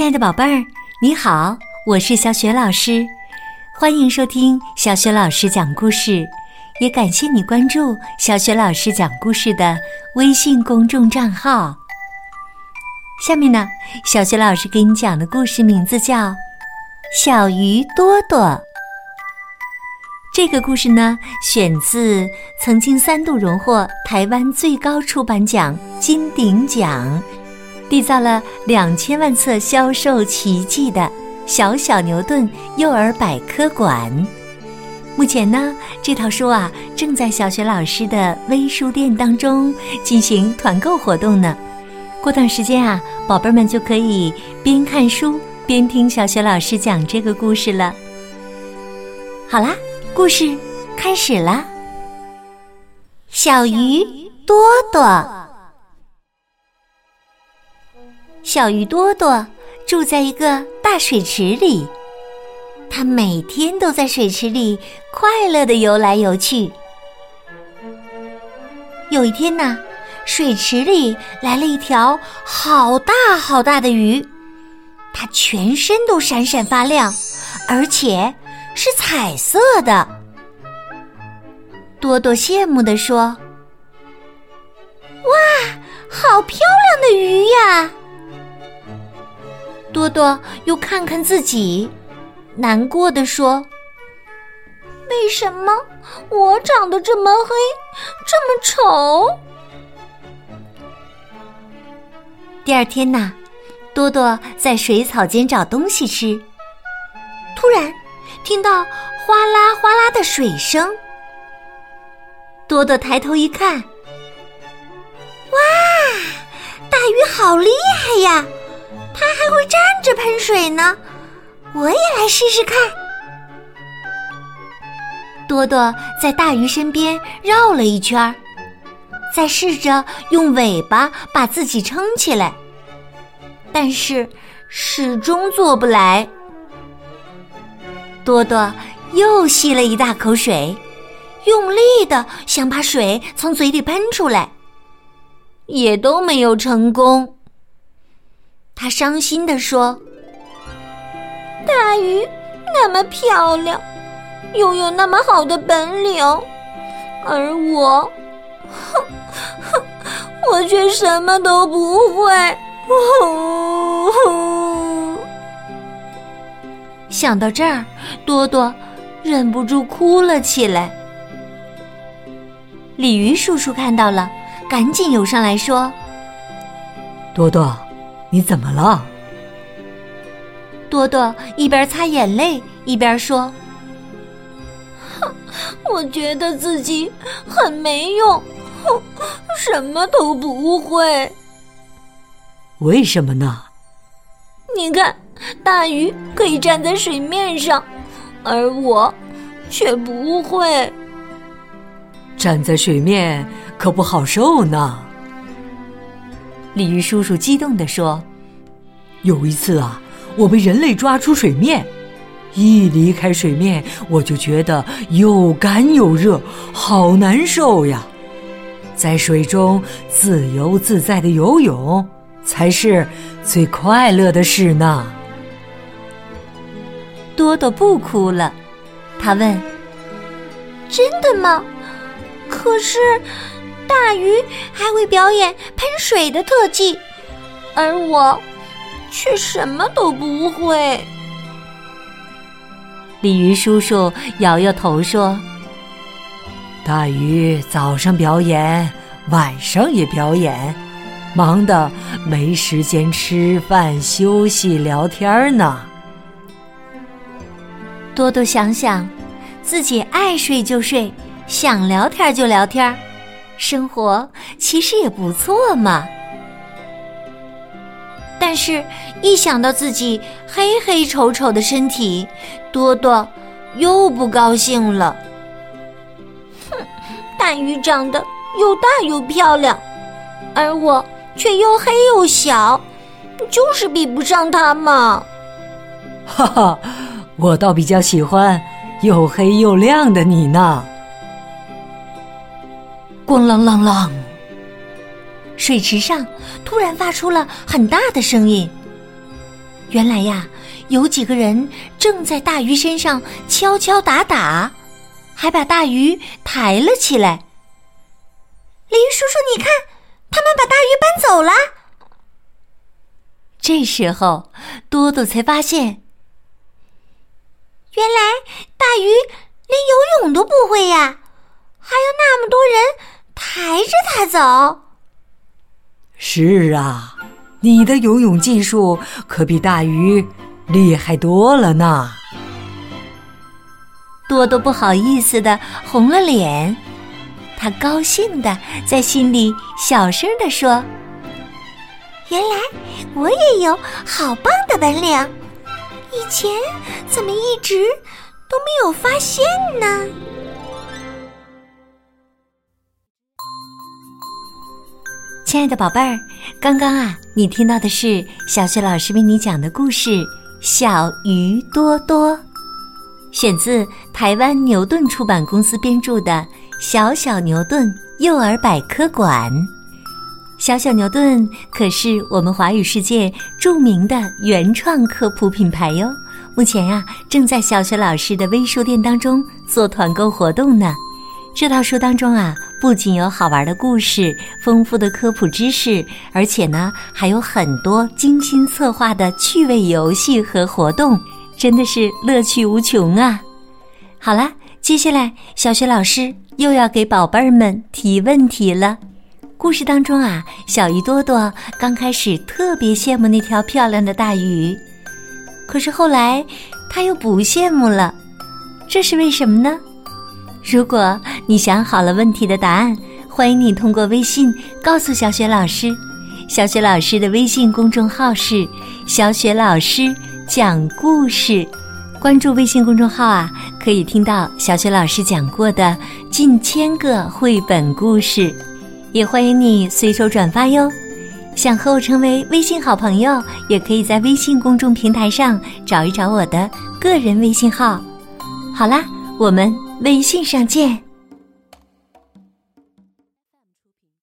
亲爱的宝贝儿，你好，我是小雪老师，欢迎收听小雪老师讲故事，也感谢你关注小雪老师讲故事的微信公众账号。下面呢，小雪老师给你讲的故事名字叫《小鱼多多》。这个故事呢，选自曾经三度荣获台湾最高出版奖金鼎奖。缔造了两千万册销售奇迹的小小牛顿幼儿百科馆。目前呢，这套书啊正在小学老师的微书店当中进行团购活动呢。过段时间啊，宝贝们就可以边看书边听小学老师讲这个故事了。好啦，故事开始啦。小鱼多多。小鱼多多住在一个大水池里，它每天都在水池里快乐的游来游去。有一天呢，水池里来了一条好大好大的鱼，它全身都闪闪发亮，而且是彩色的。多多羡慕的说：“哇，好漂亮的鱼呀！”多多又看看自己，难过的说：“为什么我长得这么黑，这么丑？”第二天呐，多多在水草间找东西吃，突然听到哗啦哗啦的水声。多多抬头一看，哇，大鱼好厉害呀！它还会站着喷水呢，我也来试试看。多多在大鱼身边绕了一圈，再试着用尾巴把自己撑起来，但是始终做不来。多多又吸了一大口水，用力的想把水从嘴里喷出来，也都没有成功。他伤心地说：“大鱼那么漂亮，又有那么好的本领，而我，哼哼，我却什么都不会。”想到这儿，多多忍不住哭了起来。鲤鱼叔叔看到了，赶紧游上来说：“多多。”你怎么了？多多一边擦眼泪一边说：“哼，我觉得自己很没用，哼，什么都不会。为什么呢？你看，大鱼可以站在水面上，而我却不会。站在水面可不好受呢。”鲤鱼叔叔激动地说：“有一次啊，我被人类抓出水面，一离开水面，我就觉得又干又热，好难受呀。在水中自由自在的游泳，才是最快乐的事呢。”多多不哭了，他问：“真的吗？可是……”大鱼还会表演喷水的特技，而我却什么都不会。鲤鱼叔叔摇摇头说：“大鱼早上表演，晚上也表演，忙得没时间吃饭、休息、聊天呢。”多多想想，自己爱睡就睡，想聊天就聊天。生活其实也不错嘛，但是，一想到自己黑黑丑丑的身体，多多又不高兴了。哼，大鱼长得又大又漂亮，而我却又黑又小，不就是比不上它嘛。哈哈，我倒比较喜欢又黑又亮的你呢。咣啷啷啷！水池上突然发出了很大的声音。原来呀，有几个人正在大鱼身上敲敲打打，还把大鱼抬了起来。鲤鱼叔叔，你看，他们把大鱼搬走了。这时候，多多才发现，原来大鱼连游泳都不会呀，还有那么多人抬着它走。是啊。你的游泳技术可比大鱼厉害多了呢。多多不好意思的红了脸，他高兴的在心里小声的说：“原来我也有好棒的本领，以前怎么一直都没有发现呢？”亲爱的宝贝儿，刚刚啊，你听到的是小雪老师为你讲的故事《小鱼多多》，选自台湾牛顿出版公司编著的《小小牛顿幼儿百科馆》。小小牛顿可是我们华语世界著名的原创科普品牌哟。目前呀，正在小雪老师的微书店当中做团购活动呢。这套书当中啊。不仅有好玩的故事、丰富的科普知识，而且呢，还有很多精心策划的趣味游戏和活动，真的是乐趣无穷啊！好了，接下来小雪老师又要给宝贝儿们提问题了。故事当中啊，小鱼多多刚开始特别羡慕那条漂亮的大鱼，可是后来他又不羡慕了，这是为什么呢？如果你想好了问题的答案，欢迎你通过微信告诉小雪老师。小雪老师的微信公众号是“小雪老师讲故事”，关注微信公众号啊，可以听到小雪老师讲过的近千个绘本故事，也欢迎你随手转发哟。想和我成为微信好朋友，也可以在微信公众平台上找一找我的个人微信号。好啦。我们微信上见。